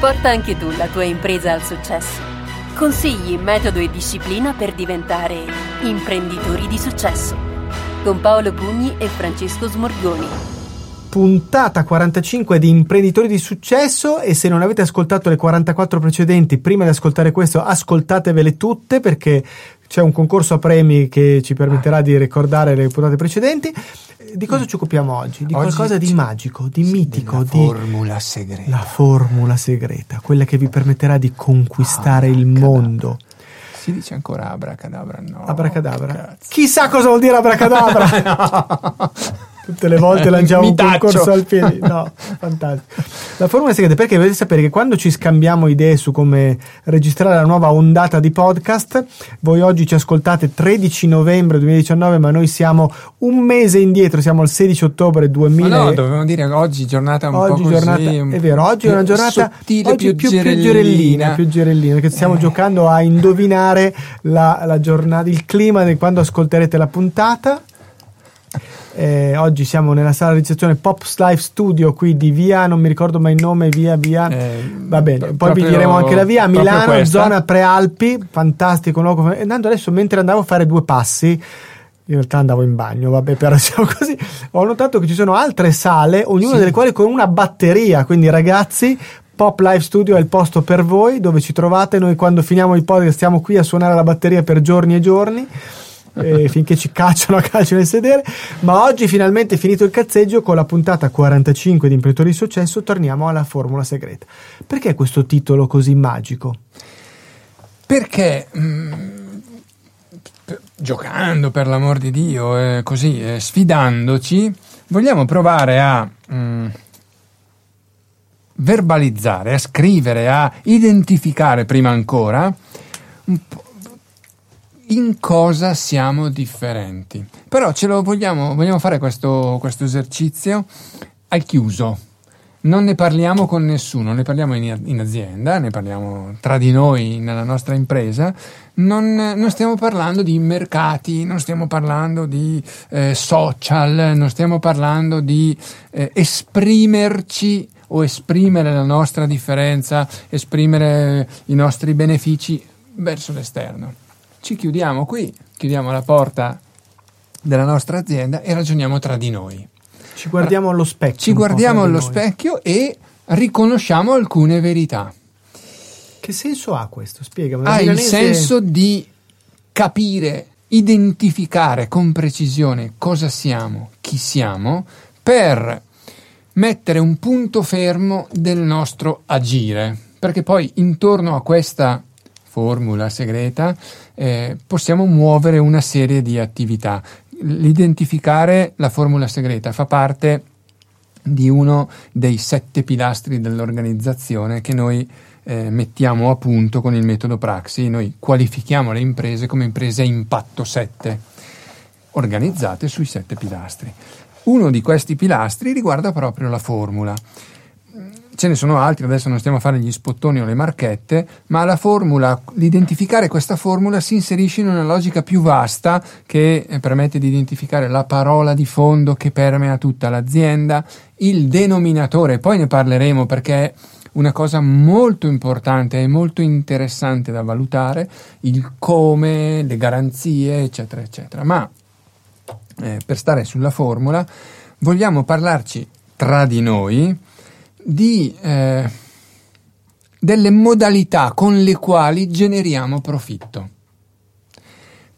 Porta anche tu la tua impresa al successo. Consigli, metodo e disciplina per diventare imprenditori di successo. Con Paolo Pugni e Francesco Smorgoni. Puntata 45 di Imprenditori di Successo e se non avete ascoltato le 44 precedenti, prima di ascoltare questo, ascoltatevele tutte perché c'è un concorso a premi che ci permetterà di ricordare le puntate precedenti. Di cosa ci occupiamo oggi? Di Oggi qualcosa di magico, di sì, mitico, di formula segreta. la formula segreta, quella che vi permetterà di conquistare il Abracadabra. mondo. Si dice ancora abracadabra, no? Abracadabra. Chissà cosa vuol dire abracadabra. Tutte le volte lanciamo un taccio. concorso al piede. No, fantastico. La formula segreta perché dovete sapere che quando ci scambiamo idee su come registrare la nuova ondata di podcast, voi oggi ci ascoltate 13 novembre 2019, ma noi siamo un mese indietro, siamo al 16 ottobre Ma 2000. no, dovevamo dire oggi giornata un Oggi po' così. giornata, un- è vero, oggi è una più giornata sottile, oggi più, gerellina, gerellina. più gerellina, perché stiamo Eh. giocando a indovinare la, la giornata, il clima di quando ascolterete la puntata. Eh, oggi siamo nella sala di registrazione Pops Live Studio qui di via, non mi ricordo mai il nome, via via. Eh, Va bene, poi proprio- vi diremo anche la via Milano, questa. zona Prealpi, fantastico luogo. E andando adesso mentre andavo a fare due passi, in realtà andavo in bagno, vabbè, però siamo così. Ho notato che ci sono altre sale, ognuna Sì. delle quali con una batteria. Quindi, ragazzi, Pop Live Studio è il posto per voi dove ci trovate. Noi, quando finiamo il podcast, stiamo qui a suonare la batteria per giorni e giorni. Eh, finché ci cacciano a calcio nel sedere ma oggi finalmente finito il cazzeggio con la puntata 45 di Imprenditori di Successo torniamo alla formula segreta perché questo titolo così magico? Perché mm, per- giocando per l'amor di Dio, eh, così eh, sfidandoci, vogliamo provare a mm, verbalizzare, a scrivere, a identificare prima ancora un po' in cosa siamo differenti. Però ce lo vogliamo, vogliamo fare questo, questo esercizio al chiuso. Non ne parliamo con nessuno, ne parliamo in, in azienda, ne parliamo tra di noi nella nostra impresa. Non, non stiamo parlando di mercati, non stiamo parlando di eh, social, non stiamo parlando di eh, esprimerci o esprimere la nostra differenza, esprimere i nostri benefici verso l'esterno. Ci chiudiamo qui, chiudiamo la porta della nostra azienda e ragioniamo tra di noi. Ci guardiamo allo specchio. Ci guardiamo allo specchio e riconosciamo alcune verità. Che senso ha questo? Spiegami. Ha il senso di capire, identificare con precisione cosa siamo, chi siamo, per mettere un punto fermo del nostro agire. Perché poi intorno a questa formula segreta eh, possiamo muovere una serie di attività. L'identificare la formula segreta fa parte di uno dei sette pilastri dell'organizzazione che noi eh, mettiamo a punto con il metodo Praxi. Noi qualifichiamo le imprese come imprese a impatto 7, organizzate sui sette pilastri. Uno di questi pilastri riguarda proprio la formula. Ce ne sono altri, adesso non stiamo a fare gli spottoni o le marchette, ma la formula, l'identificare questa formula si inserisce in una logica più vasta che eh, permette di identificare la parola di fondo che permea tutta l'azienda, il denominatore, poi ne parleremo perché è una cosa molto importante e molto interessante da valutare, il come, le garanzie, eccetera, eccetera. Ma eh, per stare sulla formula, vogliamo parlarci tra di noi di eh, delle modalità con le quali generiamo profitto.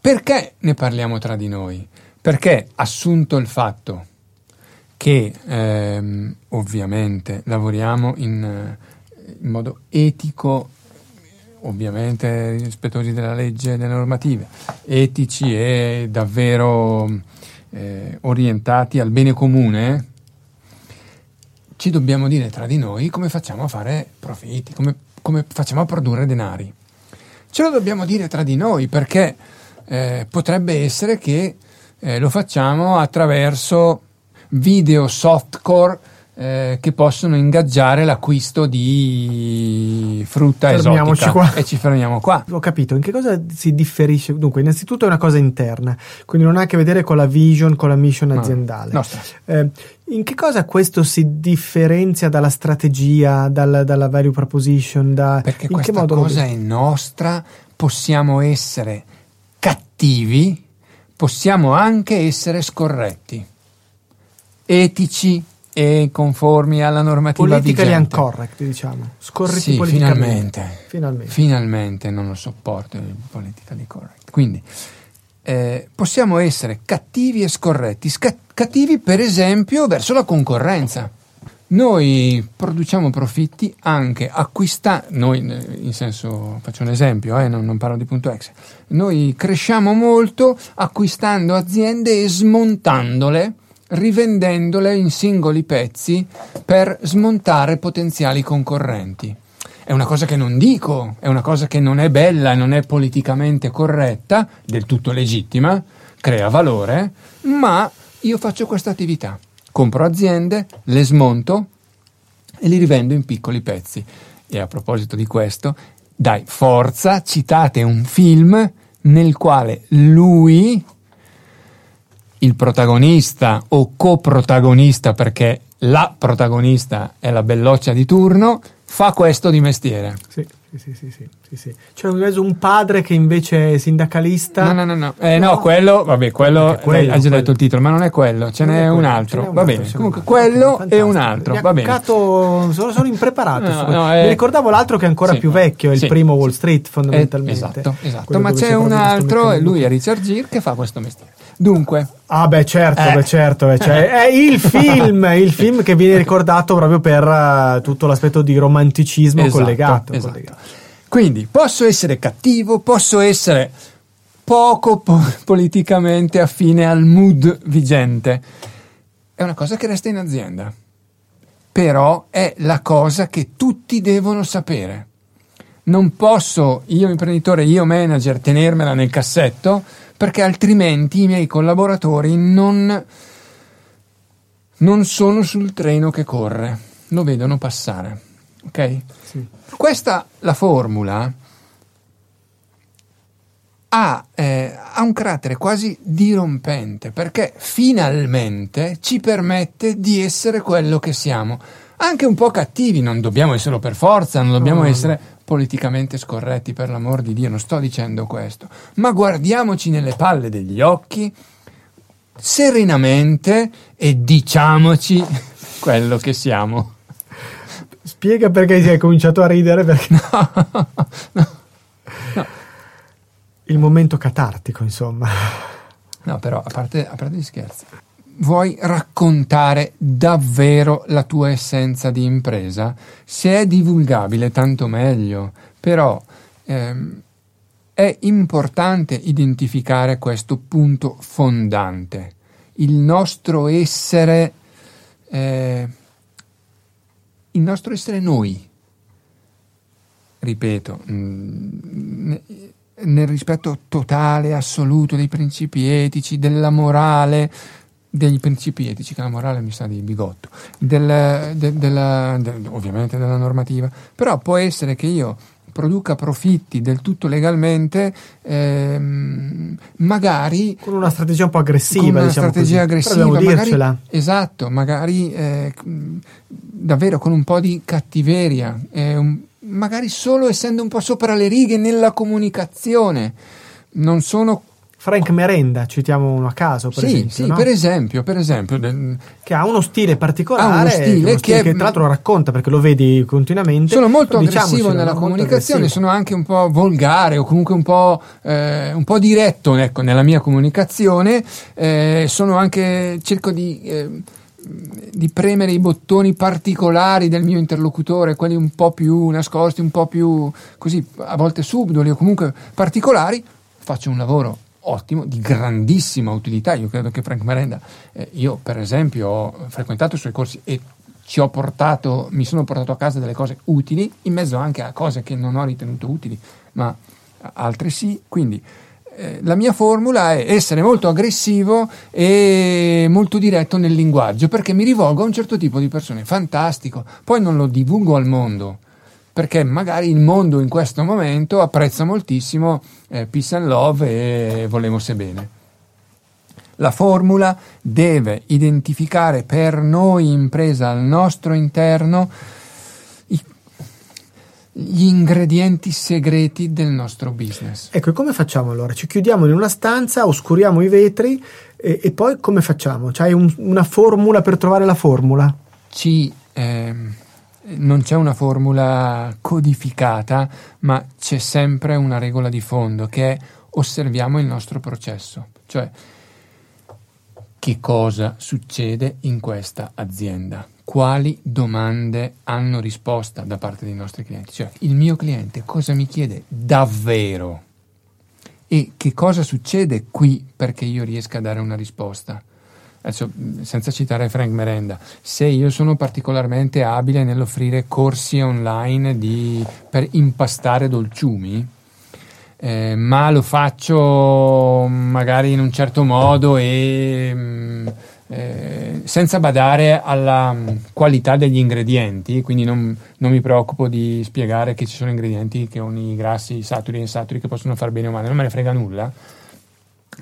Perché ne parliamo tra di noi? Perché assunto il fatto che ehm, ovviamente lavoriamo in, eh, in modo etico, ovviamente rispettosi della legge e delle normative, etici e davvero eh, orientati al bene comune, ci dobbiamo dire tra di noi come facciamo a fare profitti, come, come facciamo a produrre denari. Ce lo dobbiamo dire tra di noi perché eh, potrebbe essere che eh, lo facciamo attraverso video softcore eh, che possono ingaggiare l'acquisto di frutta Fermiamoci esotica qua. e ci fermiamo qua. Ho capito, in che cosa si differisce? Dunque, innanzitutto è una cosa interna, quindi non ha a che vedere con la vision, con la mission No, aziendale. nostra. Eh, In che cosa questo si differenzia dalla strategia, dal, dalla value proposition? Da, Perché in questa che modo lo cosa è nostra, possiamo essere cattivi, possiamo anche essere scorretti, etici e conformi alla normativa Politically vigente. uncorrect, diciamo. Scorretti Sì, politicamente. finalmente. Finalmente. Finalmente non lo sopporto il politically correct. Quindi eh, possiamo essere cattivi e scorretti. Sca- cattivi, per esempio, verso la concorrenza. Noi produciamo profitti anche acquistando, noi in senso, faccio un esempio, eh, non, non parlo di punto ex, noi cresciamo molto acquistando aziende e smontandole, rivendendole in singoli pezzi per smontare potenziali concorrenti. È una cosa che non dico, è una cosa che non è bella, non è politicamente corretta, del tutto legittima, crea valore, ma io faccio questa attività. Compro aziende, le smonto e li rivendo in piccoli pezzi. E a proposito di questo, dai, forza, citate un film nel quale lui, il protagonista o coprotagonista, perché la protagonista è la belloccia di turno, fa questo di mestiere. Sì, sì, sì, sì, sì, sì. C'è un, un padre che invece è sindacalista. No, no, no, no. Eh, no, quello, vabbè, quello, quello, ha già quello. detto il titolo, ma non è quello, ce Non n'è è un quello, altro. un Va altro, bene, comunque un quello altro. e un altro, Mi va bene. sono, sono impreparato. No, no, eh, Mi ricordavo l'altro che è ancora sì, più vecchio, è il primo Wall Street Eh, fondamentalmente. esatto, esatto. Quello Ma c'è un altro, lui è Richard Gere, che fa questo mestiere. Dunque, Ah beh certo, Eh. beh, certo, beh, cioè, è il film, il film che viene ricordato proprio per eh, tutto l'aspetto di romanticismo Esatto, collegato. esatto. collegato. Quindi posso essere cattivo, posso essere poco po- politicamente affine al mood vigente. È una cosa che resta in azienda. Però è la cosa che tutti devono sapere. Non posso, io imprenditore, io manager, tenermela nel cassetto perché altrimenti i miei collaboratori non, non sono sul treno che corre, lo vedono passare. Ok? Sì. Questa, la formula, ha, eh, ha un carattere quasi dirompente perché finalmente ci permette di essere quello che siamo. Anche un po' cattivi, non dobbiamo esserlo per forza, non dobbiamo No, essere politicamente scorretti, per l'amor di Dio, non sto dicendo questo, ma guardiamoci nelle palle degli occhi serenamente e diciamoci quello che siamo. Spiega perché hai cominciato a ridere perché il momento catartico, insomma. No, però a parte, a parte gli scherzi, vuoi raccontare davvero la tua essenza di impresa? Se è divulgabile, tanto meglio. Però ehm, è importante identificare questo punto fondante. Il nostro essere, eh, il nostro essere noi. Ripeto, mm, ne- nel rispetto totale, assoluto dei principi etici, della morale, degli principi etici, che la morale mi sa di bigotto, del- de- della- de- ovviamente della normativa, però può essere che io produca profitti del tutto legalmente, ehm, magari Con una strategia un po' aggressiva, con una diciamo strategia così. aggressiva, magari, dircela. esatto, magari eh, davvero con un po' di cattiveria, eh, un- magari solo essendo un po' sopra le righe nella comunicazione. Non sono Frank Merenda, citiamo uno a caso, per sì, esempio, sì, no? per esempio, per esempio, che ha uno stile particolare, uno stile uno che- che tra l'altro racconta perché lo vedi continuamente. sono molto aggressivo nella? Molto comunicazione, aggressivo. sono anche un po' volgare o comunque un po', eh, un po' diretto ecco, nella mia comunicazione, eh, sono anche, cerco di, eh, di premere i bottoni particolari del mio interlocutore, quelli un po' più nascosti, un po' più così, a volte subdoli o comunque particolari, faccio un lavoro ottimo, di grandissima utilità. Io credo che Frank Merenda, eh, io per esempio ho frequentato i suoi corsi e ci ho portato, mi sono portato a casa delle cose utili, in mezzo anche a cose che non ho ritenuto utili, ma altre sì. Quindi eh, la mia formula è essere molto aggressivo e molto diretto nel linguaggio, perché mi rivolgo a un certo tipo di persone. Fantastico. Poi non lo divulgo al mondo perché magari il mondo in questo momento apprezza moltissimo eh, Peace and Love e Volemo se bene. La formula deve identificare per noi impresa al nostro interno i- gli ingredienti segreti del nostro business. Ecco, e come facciamo allora? Ci chiudiamo in una stanza, oscuriamo i vetri e, e poi come facciamo? C'hai un- una formula per trovare la formula? Ci, ehm, non c'è una formula codificata, ma c'è sempre una regola di fondo che è osserviamo il nostro processo, cioè che cosa succede in questa azienda, quali domande hanno risposta da parte dei nostri clienti, cioè il mio cliente cosa mi chiede davvero? E che cosa succede qui perché io riesca a dare una risposta. Adesso, senza citare Frank Merenda, se io sono particolarmente abile nell'offrire corsi online di- per impastare dolciumi, eh, ma lo faccio magari in un certo modo e mh, eh, senza badare alla mh, qualità degli ingredienti, quindi non, non mi preoccupo di spiegare che ci sono ingredienti che hanno i grassi, saturi e insaturi che possono far bene o male, non me ne frega nulla.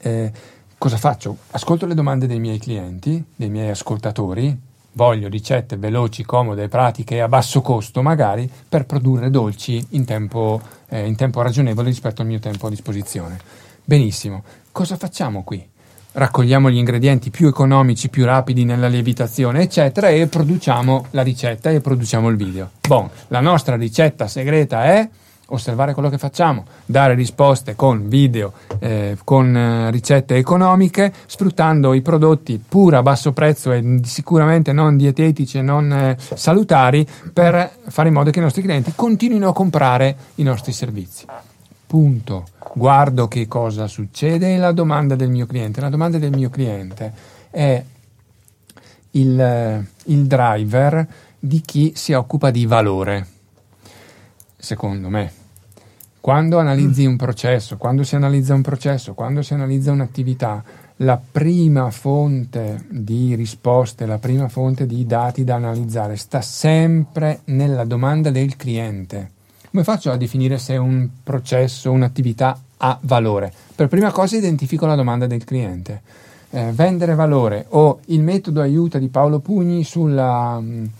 Eh, cosa faccio? Ascolto le domande dei miei clienti, dei miei ascoltatori, voglio ricette veloci, comode, pratiche a basso costo magari per produrre dolci in tempo, eh, in tempo ragionevole rispetto al mio tempo a disposizione. Benissimo, cosa facciamo qui? Raccogliamo gli ingredienti più economici, più rapidi nella lievitazione, eccetera, e produciamo la ricetta e produciamo il video. Bon, la nostra ricetta segreta è osservare quello che facciamo, dare risposte con video, eh, con eh, ricette economiche, sfruttando i prodotti pur a basso prezzo e sicuramente non dietetici e non eh, salutari per fare in modo che i nostri clienti continuino a comprare i nostri servizi. Punto. Guardo che cosa succede e la domanda del mio cliente. La domanda del mio cliente è il, eh, il driver di chi si occupa di valore secondo me. Quando analizzi un processo, quando si analizza un processo, quando si analizza un'attività, la prima fonte di risposte, la prima fonte di dati da analizzare sta sempre nella domanda del cliente. Come faccio a definire se un processo, un'attività ha valore? Per prima cosa identifico la domanda del cliente. Eh, vendere valore o il metodo aiuta di Paolo Pugni sulla, mh,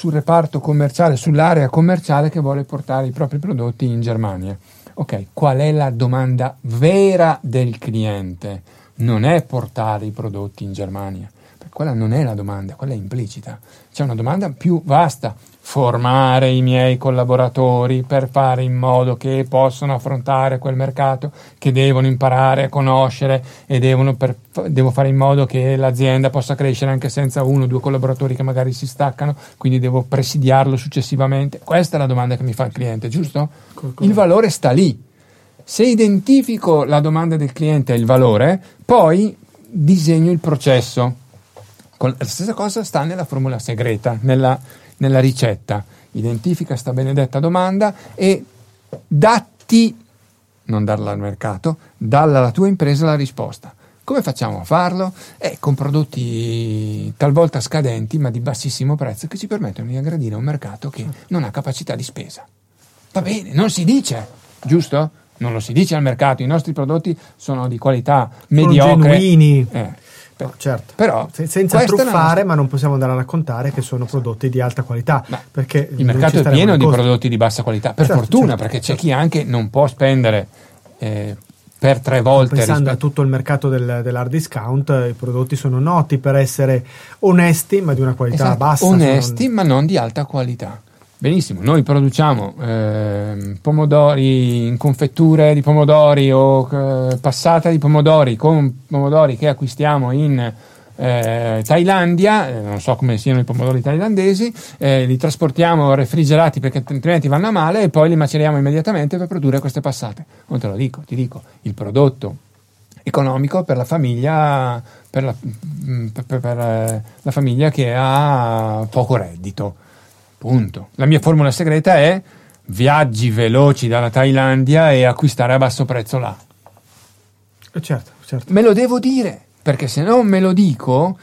sul reparto commerciale, sull'area commerciale che vuole portare i propri prodotti in Germania. Ok, qual è la domanda vera del cliente? Non è portare i prodotti in Germania, quella non è la domanda, quella è implicita. C'è una domanda più vasta, formare i miei collaboratori per fare in modo che possano affrontare quel mercato, che devono imparare a conoscere e devono per, devo fare in modo che l'azienda possa crescere anche senza uno o due collaboratori che magari si staccano, quindi devo presidiarlo successivamente. Questa è la domanda che mi fa il cliente, giusto? Il valore sta lì. Se identifico la domanda del cliente e il valore, poi disegno il processo. La stessa cosa sta nella formula segreta, nella, nella ricetta. Identifica sta benedetta domanda e datti, non darla al mercato, dalla alla tua impresa la risposta. Come facciamo a farlo? Eh, con prodotti talvolta scadenti ma di bassissimo prezzo che ci permettono di aggredire un mercato che non ha capacità di spesa. Va bene, non si dice, giusto? Non lo si dice al mercato, i nostri prodotti sono di qualità Sono mediocre. genuini. Eh, No, certo. Però Se- senza truffare, ma non possiamo andare a raccontare che sono prodotti di alta qualità. Ma perché il non mercato è pieno di prodotti di bassa qualità, per Certo, fortuna, certo, perché c'è certo. chi anche non può spendere eh, per tre volte Pensando a rispetto- tutto il mercato del, dell'hard discount, i prodotti sono noti per essere onesti, ma di una qualità Esatto, bassa. onesti, sono- ma non di alta qualità. Benissimo, noi produciamo ehm, pomodori in confetture di pomodori o eh, passata di pomodori con pomodori che acquistiamo in eh, Thailandia, eh, non so come siano i pomodori thailandesi, eh, li trasportiamo refrigerati perché altrimenti vanno a male e poi li maceriamo immediatamente per produrre queste passate. Non te lo dico, ti dico, il prodotto economico per la famiglia, per la, mm, per- per, eh, la famiglia che ha poco reddito. Punto. La mia formula segreta è viaggi veloci dalla Thailandia e acquistare a basso prezzo là. Eh, Certo, certo. Me lo devo dire, perché se non me lo dico,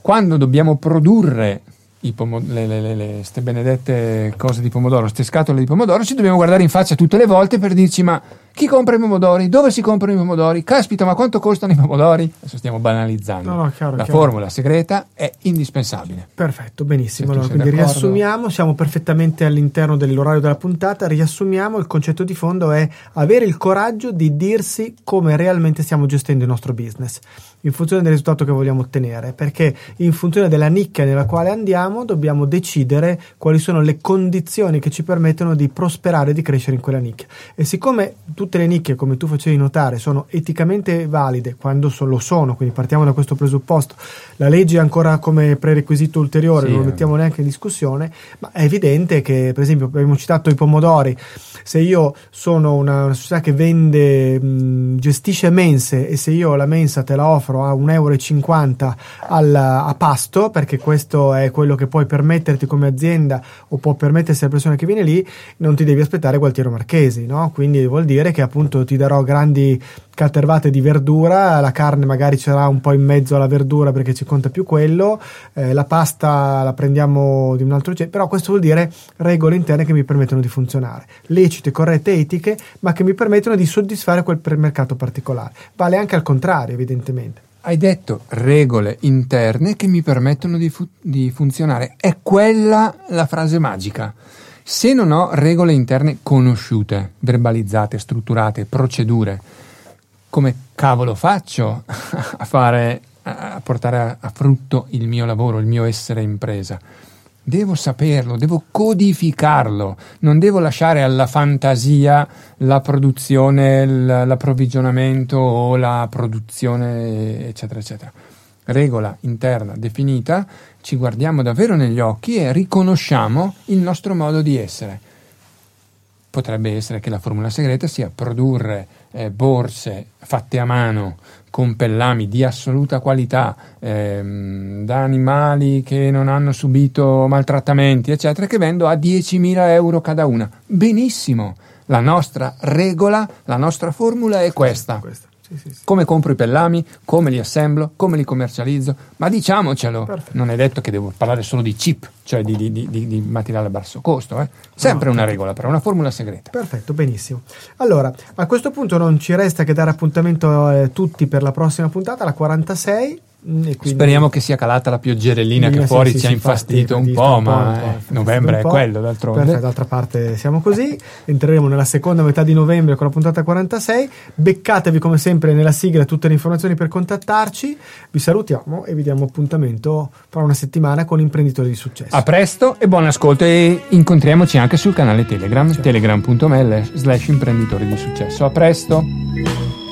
quando dobbiamo produrre pomo- le, le- le- ste benedette cose di pomodoro, ste scatole di pomodoro, ci dobbiamo guardare in faccia tutte le volte per dirci ma Chi compra i pomodori? Dove si comprano i pomodori? Caspita, ma quanto costano i pomodori? Adesso stiamo banalizzando. No, no, chiaro, La chiaro. formula segreta è indispensabile. Perfetto, benissimo. Allora, quindi d'accordo. riassumiamo, siamo perfettamente all'interno dell'orario della puntata, riassumiamo, il concetto di fondo è avere il coraggio di dirsi come realmente stiamo gestendo il nostro business, in funzione del risultato che vogliamo ottenere, perché in funzione della nicchia nella quale andiamo dobbiamo decidere quali sono le condizioni che ci permettono di prosperare e di crescere in quella nicchia. E siccome tutte le nicchie, come tu facevi notare, sono eticamente valide quando so- lo sono, quindi partiamo da questo presupposto, la legge è ancora come prerequisito ulteriore, Sì, non lo eh. mettiamo neanche in discussione, ma è evidente che, per esempio, abbiamo citato i pomodori. Se io sono una, una società che vende, mh, gestisce mense e se io la mensa te la offro a 1,50 euro al- a pasto, perché questo è quello che puoi permetterti come azienda o può permettersi alla persona che viene lì, non ti devi aspettare Gualtiero Marchesi, no? Quindi vuol dire che appunto ti darò grandi catervate di verdura, la carne magari c'era un po' in mezzo alla verdura perché ci conta più quello, eh, la pasta la prendiamo di un altro genere, però questo vuol dire regole interne che mi permettono di funzionare, lecite, corrette, etiche, ma che mi permettono di soddisfare quel mercato particolare. Vale anche al contrario, evidentemente. Hai detto regole interne che mi permettono di, fu- di funzionare. È quella la frase magica. Se non ho regole interne conosciute, verbalizzate, strutturate, procedure, come cavolo faccio a fare a portare a, a frutto il mio lavoro, il mio essere impresa? Devo saperlo, devo codificarlo, non devo lasciare alla fantasia la produzione, l'approvvigionamento o la produzione, eccetera, eccetera. Regola interna definita, ci guardiamo davvero negli occhi e riconosciamo il nostro modo di essere. Potrebbe essere che la formula segreta sia produrre eh, borse fatte a mano con pellami di assoluta qualità ehm, da animali che non hanno subito maltrattamenti, eccetera, che vendo a 10.000 euro cada una. Benissimo, la nostra regola, la nostra formula è questa. Questo. Come compro i pellami, come li assemblo, come li commercializzo, ma diciamocelo, Perfetto. non è detto che devo parlare solo di chip, cioè di, di- di- di- materiale a basso costo, eh. sempre una regola, però una formula segreta. Perfetto, benissimo. Allora, a questo punto non ci resta che dare appuntamento a tutti per la prossima puntata, la 46. Mm, quindi- Speriamo che sia calata la pioggerellina che fuori sì, ci ha infastidito infatti, un po', ma un eh, novembre un è quello d'altronde. Perfetto, d'altra parte siamo così. Entreremo nella seconda metà di novembre con la puntata 46. Beccatevi come sempre nella sigla tutte le informazioni per contattarci. Vi salutiamo e vi diamo appuntamento fra una settimana con imprenditori di successo. A presto e buon ascolto e incontriamoci anche sul canale Telegram, telegram.me slash imprenditori di successo. A presto!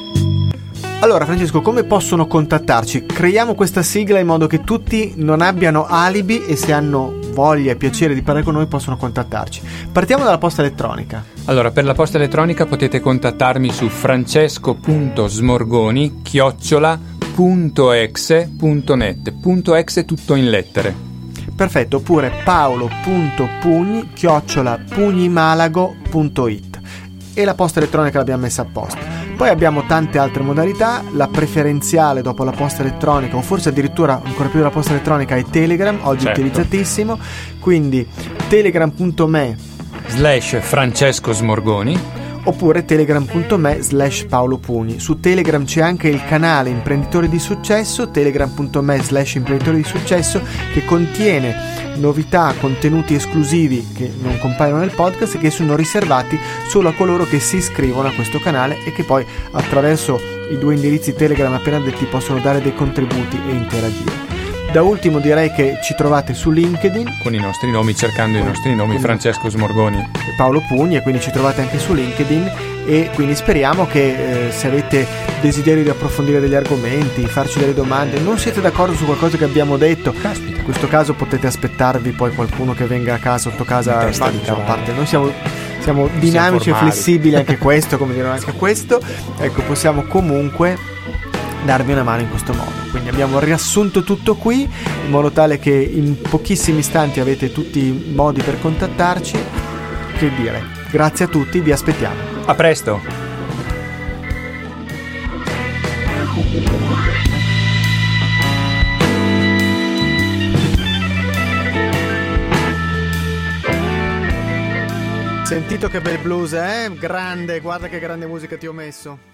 Allora, Francesco, come possono contattarci? Creiamo questa sigla in modo che tutti non abbiano alibi e se hanno voglia e piacere di parlare con noi possono contattarci. Partiamo dalla posta elettronica. Allora, per la posta elettronica potete contattarmi su francesco.smorgoni chiocciola.exe.net punto exe tutto in lettere. Perfetto, oppure paolo.pugni chiocciola pugnimalago.it e la posta elettronica l'abbiamo messa apposta. Poi abbiamo tante altre modalità, la preferenziale dopo la posta elettronica o forse addirittura ancora più della posta elettronica è Telegram, oggi Certo. utilizzatissimo, quindi telegram.me Slash Francesco Smorgoni oppure telegram.me slash Paolo Pugni. Su Telegram c'è anche il canale Imprenditori di Successo, telegram.me slash Imprenditori di Successo, che contiene novità, contenuti esclusivi che non compaiono nel podcast e che sono riservati solo a coloro che si iscrivono a questo canale e che poi attraverso i due indirizzi Telegram appena detti possono dare dei contributi e interagire. Da ultimo direi che ci trovate su LinkedIn, con i nostri nomi, cercando i nostri nomi, Francesco Smorgoni. Paolo Pugni e quindi ci trovate anche su LinkedIn e quindi speriamo che eh, se avete desiderio di approfondire degli argomenti, farci delle domande, non siete d'accordo su qualcosa che abbiamo detto, Caspita. in questo caso potete aspettarvi poi qualcuno che venga a casa sotto casa ma, diciamo, a cavallo. parte noi siamo, siamo dinamici e flessibili anche questo, come dire anche questo, ecco possiamo comunque darvi una mano in questo modo. Quindi abbiamo riassunto tutto qui in modo tale che in pochissimi istanti avete tutti i modi per contattarci. Che dire, grazie a tutti, vi aspettiamo. A presto! Sentito che bel blues, eh? Grande, guarda che grande musica ti ho messo.